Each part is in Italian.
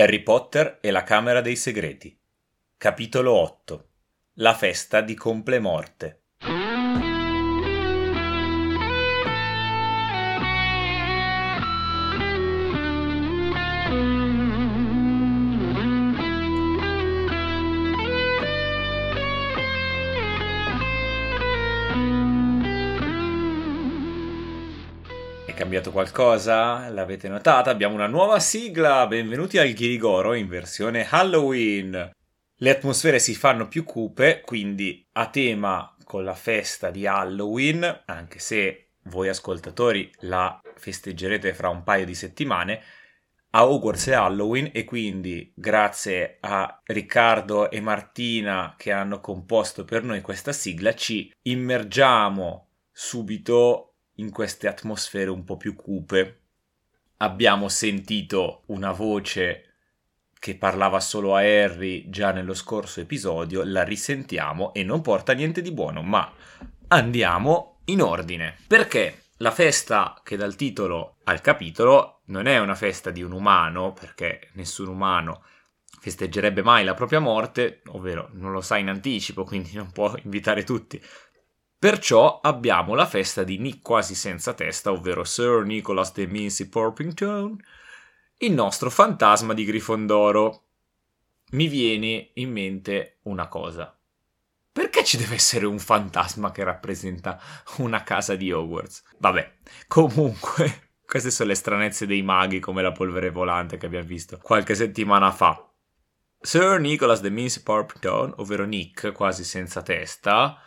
Harry Potter e la Camera dei Segreti. Capitolo 8. La festa di Complemorte. Cambiato qualcosa? L'avete notata? Abbiamo una nuova sigla! Benvenuti al Ghirigoro in versione Halloween! Le atmosfere si fanno più cupe, quindi a tema con la festa di Halloween, anche se voi ascoltatori la festeggerete fra un paio di settimane, a Hogwarts è Halloween e quindi grazie a Riccardo e Martina che hanno composto per noi questa sigla ci immergiamo subito in queste atmosfere un po' più cupe. Abbiamo sentito una voce che parlava solo a Harry già nello scorso episodio, la risentiamo e non porta niente di buono, ma andiamo in ordine. Perché la festa che dà il titolo al capitolo non è una festa di un umano, perché nessun umano festeggerebbe mai la propria morte, ovvero non lo sa in anticipo, quindi non può invitare tutti Perciò abbiamo la festa di Nick quasi senza testa, ovvero Sir Nicholas de Mincy Porpington, il nostro fantasma di Grifondoro. Mi viene in mente una cosa. Perché ci deve essere un fantasma che rappresenta una casa di Hogwarts? Vabbè, comunque, queste sono le stranezze dei maghi come la polvere volante che abbiamo visto qualche settimana fa. Sir Nicholas de Mincy Porpington, ovvero Nick quasi senza testa,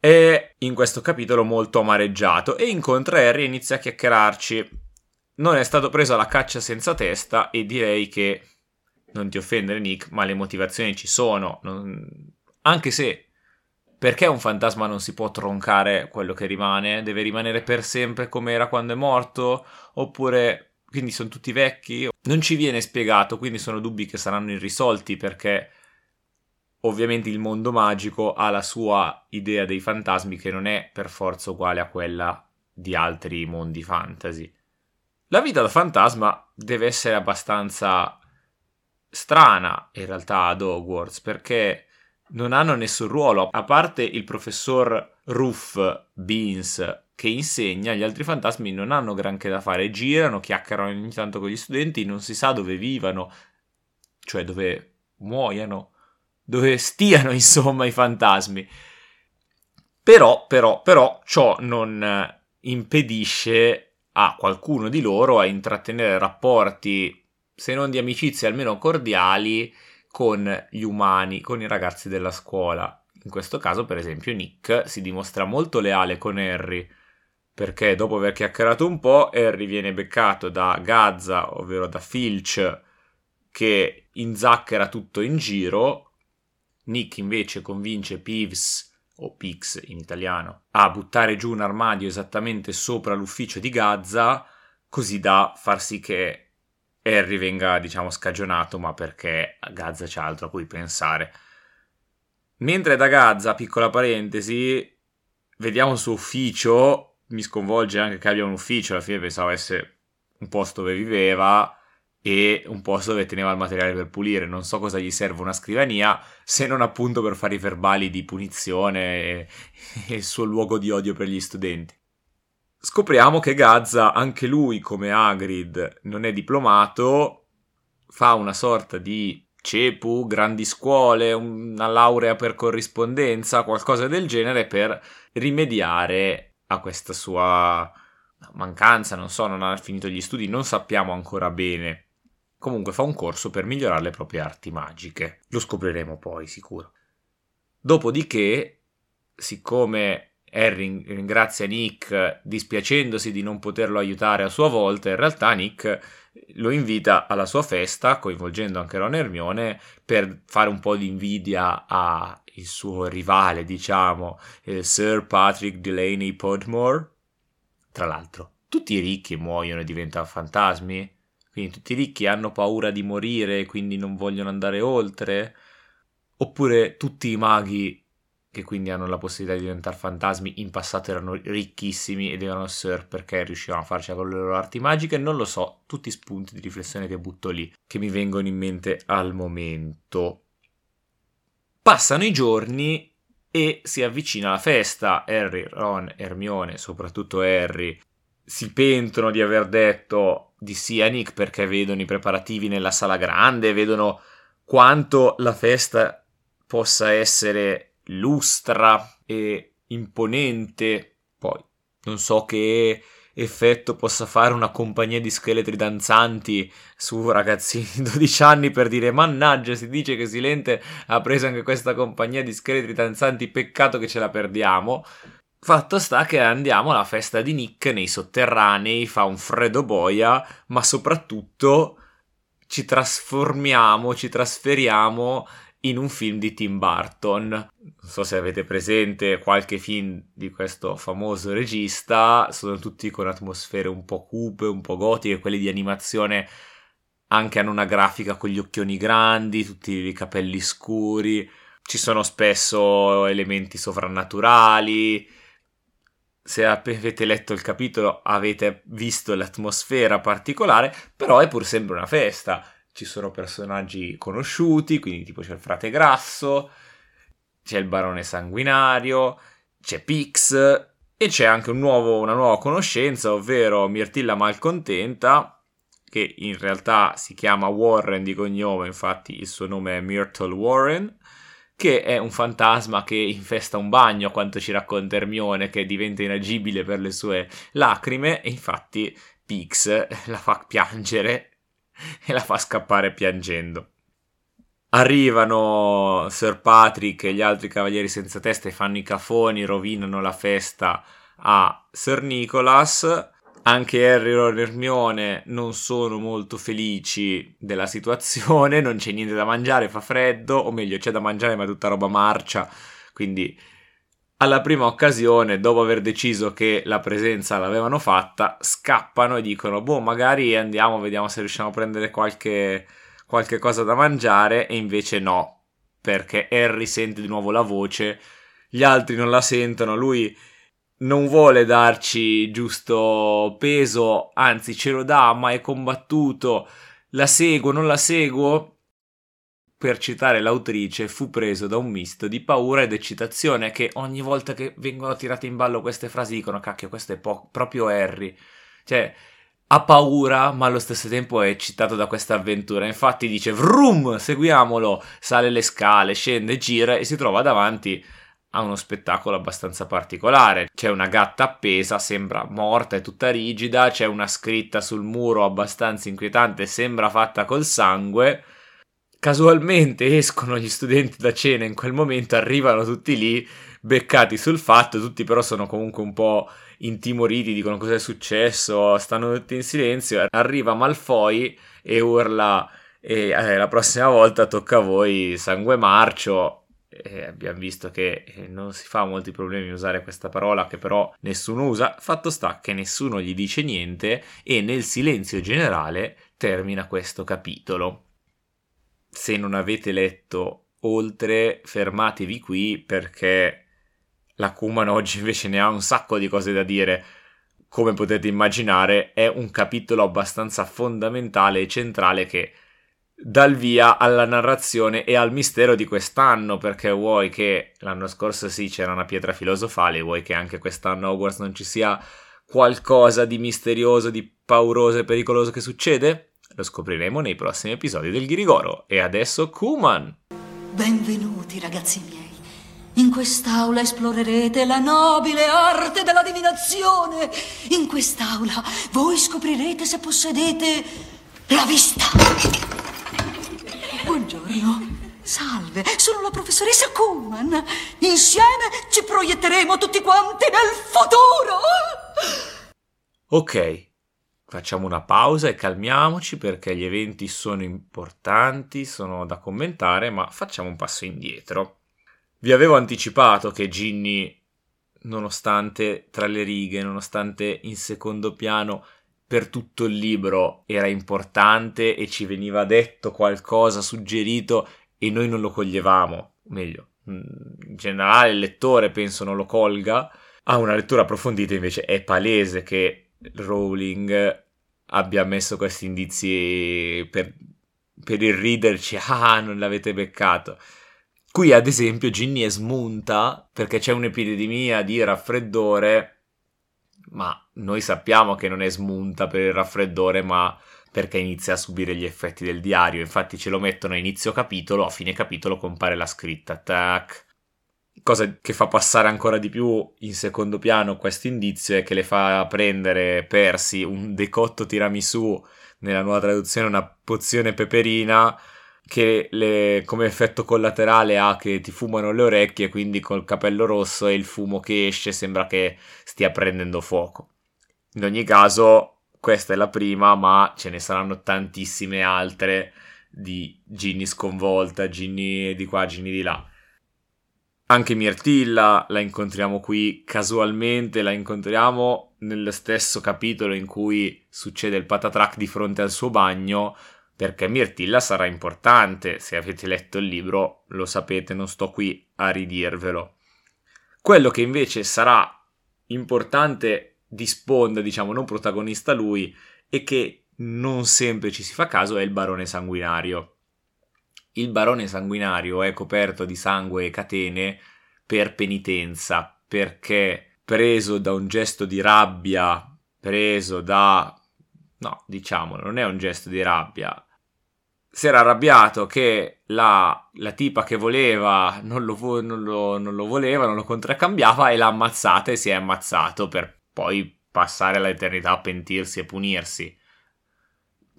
è in questo capitolo molto amareggiato e incontra Harry e inizia a chiacchierarci. Non è stato preso alla caccia senza testa e direi che, non ti offendere Nick, ma le motivazioni ci sono. Non... Anche se, perché un fantasma non si può troncare quello che rimane? Deve rimanere per sempre come era quando è morto? Oppure, quindi sono tutti vecchi? Non ci viene spiegato, quindi sono dubbi che saranno irrisolti perché Ovviamente il mondo magico ha la sua idea dei fantasmi che non è per forza uguale a quella di altri mondi fantasy. La vita da fantasma deve essere abbastanza strana in realtà ad Hogwarts perché non hanno nessun ruolo, a parte il professor Ruff Beans che insegna, gli altri fantasmi non hanno granché da fare, girano, chiacchierano ogni tanto con gli studenti, non si sa dove vivano, cioè dove muoiano dove stiano insomma i fantasmi. Però, però, però, ciò non eh, impedisce a qualcuno di loro a intrattenere rapporti, se non di amicizia, almeno cordiali, con gli umani, con i ragazzi della scuola. In questo caso, per esempio, Nick si dimostra molto leale con Harry, perché dopo aver chiacchierato un po', Harry viene beccato da Gazza, ovvero da Filch, che inzacchera tutto in giro, Nick invece convince Peeves o Pix in italiano, a buttare giù un armadio esattamente sopra l'ufficio di Gazza, così da far sì che Harry venga, diciamo, scagionato, ma perché Gazza c'ha altro a cui pensare. Mentre da Gazza, piccola parentesi, vediamo il suo ufficio, mi sconvolge anche che abbia un ufficio, alla fine pensavo avesse un posto dove viveva, e un posto dove teneva il materiale per pulire. Non so cosa gli serve una scrivania, se non appunto per fare i verbali di punizione e, e il suo luogo di odio per gli studenti. Scopriamo che Gazza, anche lui come Hagrid, non è diplomato, fa una sorta di CEPU, grandi scuole, una laurea per corrispondenza, qualcosa del genere per rimediare a questa sua mancanza, non so, non ha finito gli studi, non sappiamo ancora bene Comunque fa un corso per migliorare le proprie arti magiche. Lo scopriremo poi, sicuro. Dopodiché, siccome Harry ringrazia Nick dispiacendosi di non poterlo aiutare a sua volta, in realtà Nick lo invita alla sua festa, coinvolgendo anche Ron Hermione, per fare un po' di invidia al suo rivale, diciamo, Sir Patrick Delaney Podmore. Tra l'altro, tutti i ricchi muoiono e diventano fantasmi? Quindi tutti i ricchi hanno paura di morire e quindi non vogliono andare oltre? Oppure tutti i maghi che quindi hanno la possibilità di diventare fantasmi, in passato erano ricchissimi ed erano Sir perché riuscivano a farcela con le loro arti magiche, non lo so, tutti spunti di riflessione che butto lì, che mi vengono in mente al momento. Passano i giorni e si avvicina la festa. Harry, Ron, Hermione, soprattutto Harry, si pentono di aver detto di Nick perché vedono i preparativi nella sala grande, vedono quanto la festa possa essere lustra e imponente. Poi non so che effetto possa fare una compagnia di scheletri danzanti su ragazzini di 12 anni per dire mannaggia si dice che Silente ha preso anche questa compagnia di scheletri danzanti peccato che ce la perdiamo fatto sta che andiamo alla festa di Nick nei sotterranei fa un freddo boia ma soprattutto ci trasformiamo ci trasferiamo in un film di Tim Burton. Non so se avete presente qualche film di questo famoso regista, sono tutti con atmosfere un po' cupe, un po' gotiche, quelli di animazione anche hanno una grafica con gli occhioni grandi, tutti i capelli scuri, ci sono spesso elementi sovrannaturali. Se avete letto il capitolo avete visto l'atmosfera particolare, però è pur sempre una festa. Ci sono personaggi conosciuti, quindi tipo c'è il frate grasso, c'è il barone sanguinario, c'è Pix e c'è anche un nuovo, una nuova conoscenza, ovvero Mirtilla Malcontenta, che in realtà si chiama Warren di cognome, infatti il suo nome è Myrtle Warren, che è un fantasma che infesta un bagno, a quanto ci racconta Hermione, che diventa inagibile per le sue lacrime, e infatti Pix la fa piangere e la fa scappare piangendo. Arrivano Sir Patrick e gli altri cavalieri senza testa e fanno i cafoni, rovinano la festa a Sir Nicholas. Anche Harry, Ron e Hermione non sono molto felici della situazione, non c'è niente da mangiare, fa freddo, o meglio c'è da mangiare ma è tutta roba marcia, quindi alla prima occasione, dopo aver deciso che la presenza l'avevano fatta, scappano e dicono: Boh, magari andiamo, vediamo se riusciamo a prendere qualche, qualche cosa da mangiare. E invece no, perché Harry sente di nuovo la voce, gli altri non la sentono. Lui non vuole darci giusto peso, anzi ce lo dà, ma è combattuto. La seguo, non la seguo per citare l'autrice, fu preso da un misto di paura ed eccitazione che ogni volta che vengono tirate in ballo queste frasi dicono cacchio, questo è po- proprio Harry. Cioè, ha paura, ma allo stesso tempo è eccitato da questa avventura. Infatti dice vrum, seguiamolo, sale le scale, scende, gira e si trova davanti a uno spettacolo abbastanza particolare. C'è una gatta appesa, sembra morta e tutta rigida, c'è una scritta sul muro abbastanza inquietante, sembra fatta col sangue casualmente escono gli studenti da cena in quel momento, arrivano tutti lì, beccati sul fatto, tutti però sono comunque un po' intimoriti, dicono cosa è successo, stanno tutti in silenzio, arriva Malfoy e urla e eh, la prossima volta tocca a voi sangue marcio. E abbiamo visto che eh, non si fa molti problemi usare questa parola che però nessuno usa. Fatto sta che nessuno gli dice niente e nel silenzio generale termina questo capitolo se non avete letto oltre, fermatevi qui perché la Kuman oggi invece ne ha un sacco di cose da dire. Come potete immaginare, è un capitolo abbastanza fondamentale e centrale che dà il via alla narrazione e al mistero di quest'anno, perché vuoi che l'anno scorso sì c'era una pietra filosofale, vuoi che anche quest'anno Hogwarts non ci sia qualcosa di misterioso, di pauroso e pericoloso che succede? Lo scopriremo nei prossimi episodi del Ghirigoro. E adesso Kuman. Benvenuti ragazzi miei. In quest'aula esplorerete la nobile arte della divinazione. In quest'aula voi scoprirete se possedete la vista. Buongiorno. Salve, sono la professoressa Kuman. Insieme ci proietteremo tutti quanti nel futuro. Ok, facciamo una pausa e calmiamoci perché gli eventi sono importanti, sono da commentare, ma facciamo un passo indietro. Vi avevo anticipato che Ginny, nonostante tra le righe, nonostante in secondo piano per tutto il libro era importante e ci veniva detto qualcosa, suggerito e noi non lo coglievamo, meglio, in generale il lettore penso non lo colga, a una lettura approfondita invece è palese che Rowling abbia messo questi indizi per, per irriderci, ah non l'avete beccato. Qui ad esempio Ginny è smunta perché c'è un'epidemia di raffreddore, ma noi sappiamo che non è smunta per il raffreddore, ma perché inizia a subire gli effetti del diario. Infatti ce lo mettono a inizio capitolo, a fine capitolo compare la scritta. Tac. Cosa che fa passare ancora di più in secondo piano questo indizio è che le fa prendere Percy un decotto tiramisù, nella nuova traduzione una pozione peperina, che le, come effetto collaterale ha che ti fumano le orecchie, quindi col capello rosso e il fumo che esce sembra che stia prendendo fuoco. In ogni caso, questa è la prima, ma ce ne saranno tantissime altre di Ginny sconvolta, Ginny di qua, Ginny di là. Anche Mirtilla la incontriamo qui casualmente, la incontriamo nello stesso capitolo in cui succede il patatrack di fronte al suo bagno, perché Mirtilla sarà importante, se avete letto il libro lo sapete, non sto qui a ridirvelo. Quello che invece sarà importante di sponda, diciamo, non protagonista lui, e che non sempre ci si fa caso è il barone sanguinario. Il barone sanguinario è coperto di sangue e catene per penitenza, perché preso da un gesto di rabbia, preso da... no, diciamo, non è un gesto di rabbia. Si era arrabbiato che la, la tipa che voleva non lo, non, lo, non lo voleva, non lo contraccambiava e l'ha ammazzata e si è ammazzato per poi passare l'eternità a pentirsi e punirsi.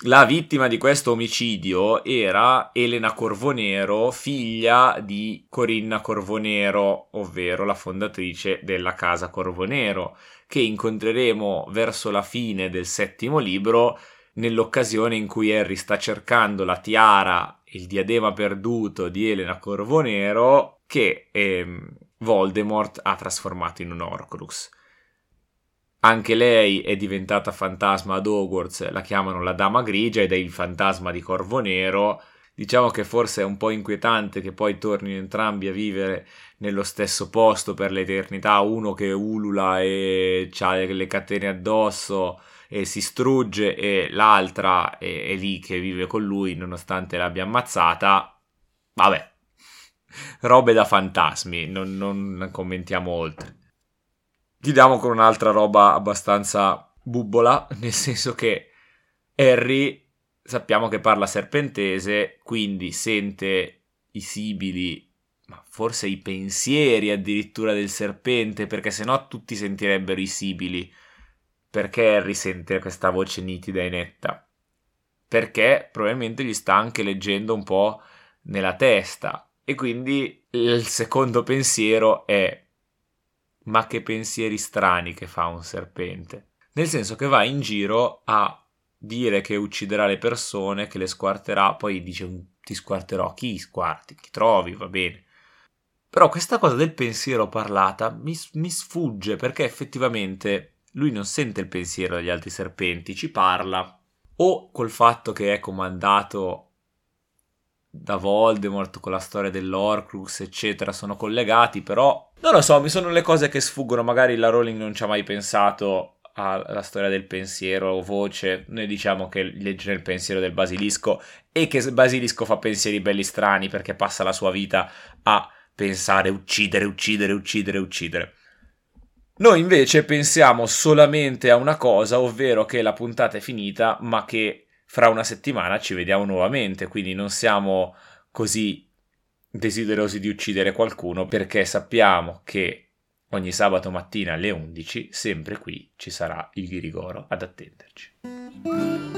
La vittima di questo omicidio era Elena Corvonero, figlia di Corinna Corvonero, ovvero la fondatrice della casa Corvonero, che incontreremo verso la fine del settimo libro, nell'occasione in cui Harry sta cercando la tiara, il diadema perduto di Elena Corvonero, che ehm, Voldemort ha trasformato in un Horcrux. Anche lei è diventata fantasma ad Hogwarts, la chiamano la Dama Grigia ed è il fantasma di Corvo Nero. Diciamo che forse è un po' inquietante che poi tornino entrambi a vivere nello stesso posto per l'eternità, uno che ulula e ha le catene addosso e si strugge e l'altra è, è lì che vive con lui nonostante l'abbia ammazzata. Vabbè, robe da fantasmi, non, non commentiamo oltre chiudiamo con un'altra roba abbastanza bubbola, nel senso che Harry sappiamo che parla serpentese, quindi sente i sibili, ma forse i pensieri addirittura del serpente, perché sennò tutti sentirebbero i sibili. Perché Harry sente questa voce nitida e netta? Perché probabilmente gli sta anche leggendo un po' nella testa. E quindi il secondo pensiero è ma che pensieri strani che fa un serpente. Nel senso che va in giro a dire che ucciderà le persone, che le squarterà, poi dice ti squarterò, chi squarti, chi trovi, va bene. Però questa cosa del pensiero parlata mi, mi sfugge perché effettivamente lui non sente il pensiero degli altri serpenti, ci parla. O col fatto che è comandato da Voldemort con la storia dell'Orcrux, eccetera, sono collegati, però non lo so, mi sono le cose che sfuggono, magari la Rowling non ci ha mai pensato alla storia del pensiero o voce, noi diciamo che legge nel pensiero del basilisco e che Basilisco fa pensieri belli strani perché passa la sua vita a pensare uccidere, uccidere, uccidere, uccidere. Noi invece pensiamo solamente a una cosa, ovvero che la puntata è finita, ma che fra una settimana ci vediamo nuovamente, quindi non siamo così desiderosi di uccidere qualcuno perché sappiamo che ogni sabato mattina alle 11 sempre qui ci sarà il Ghirigoro ad attenderci.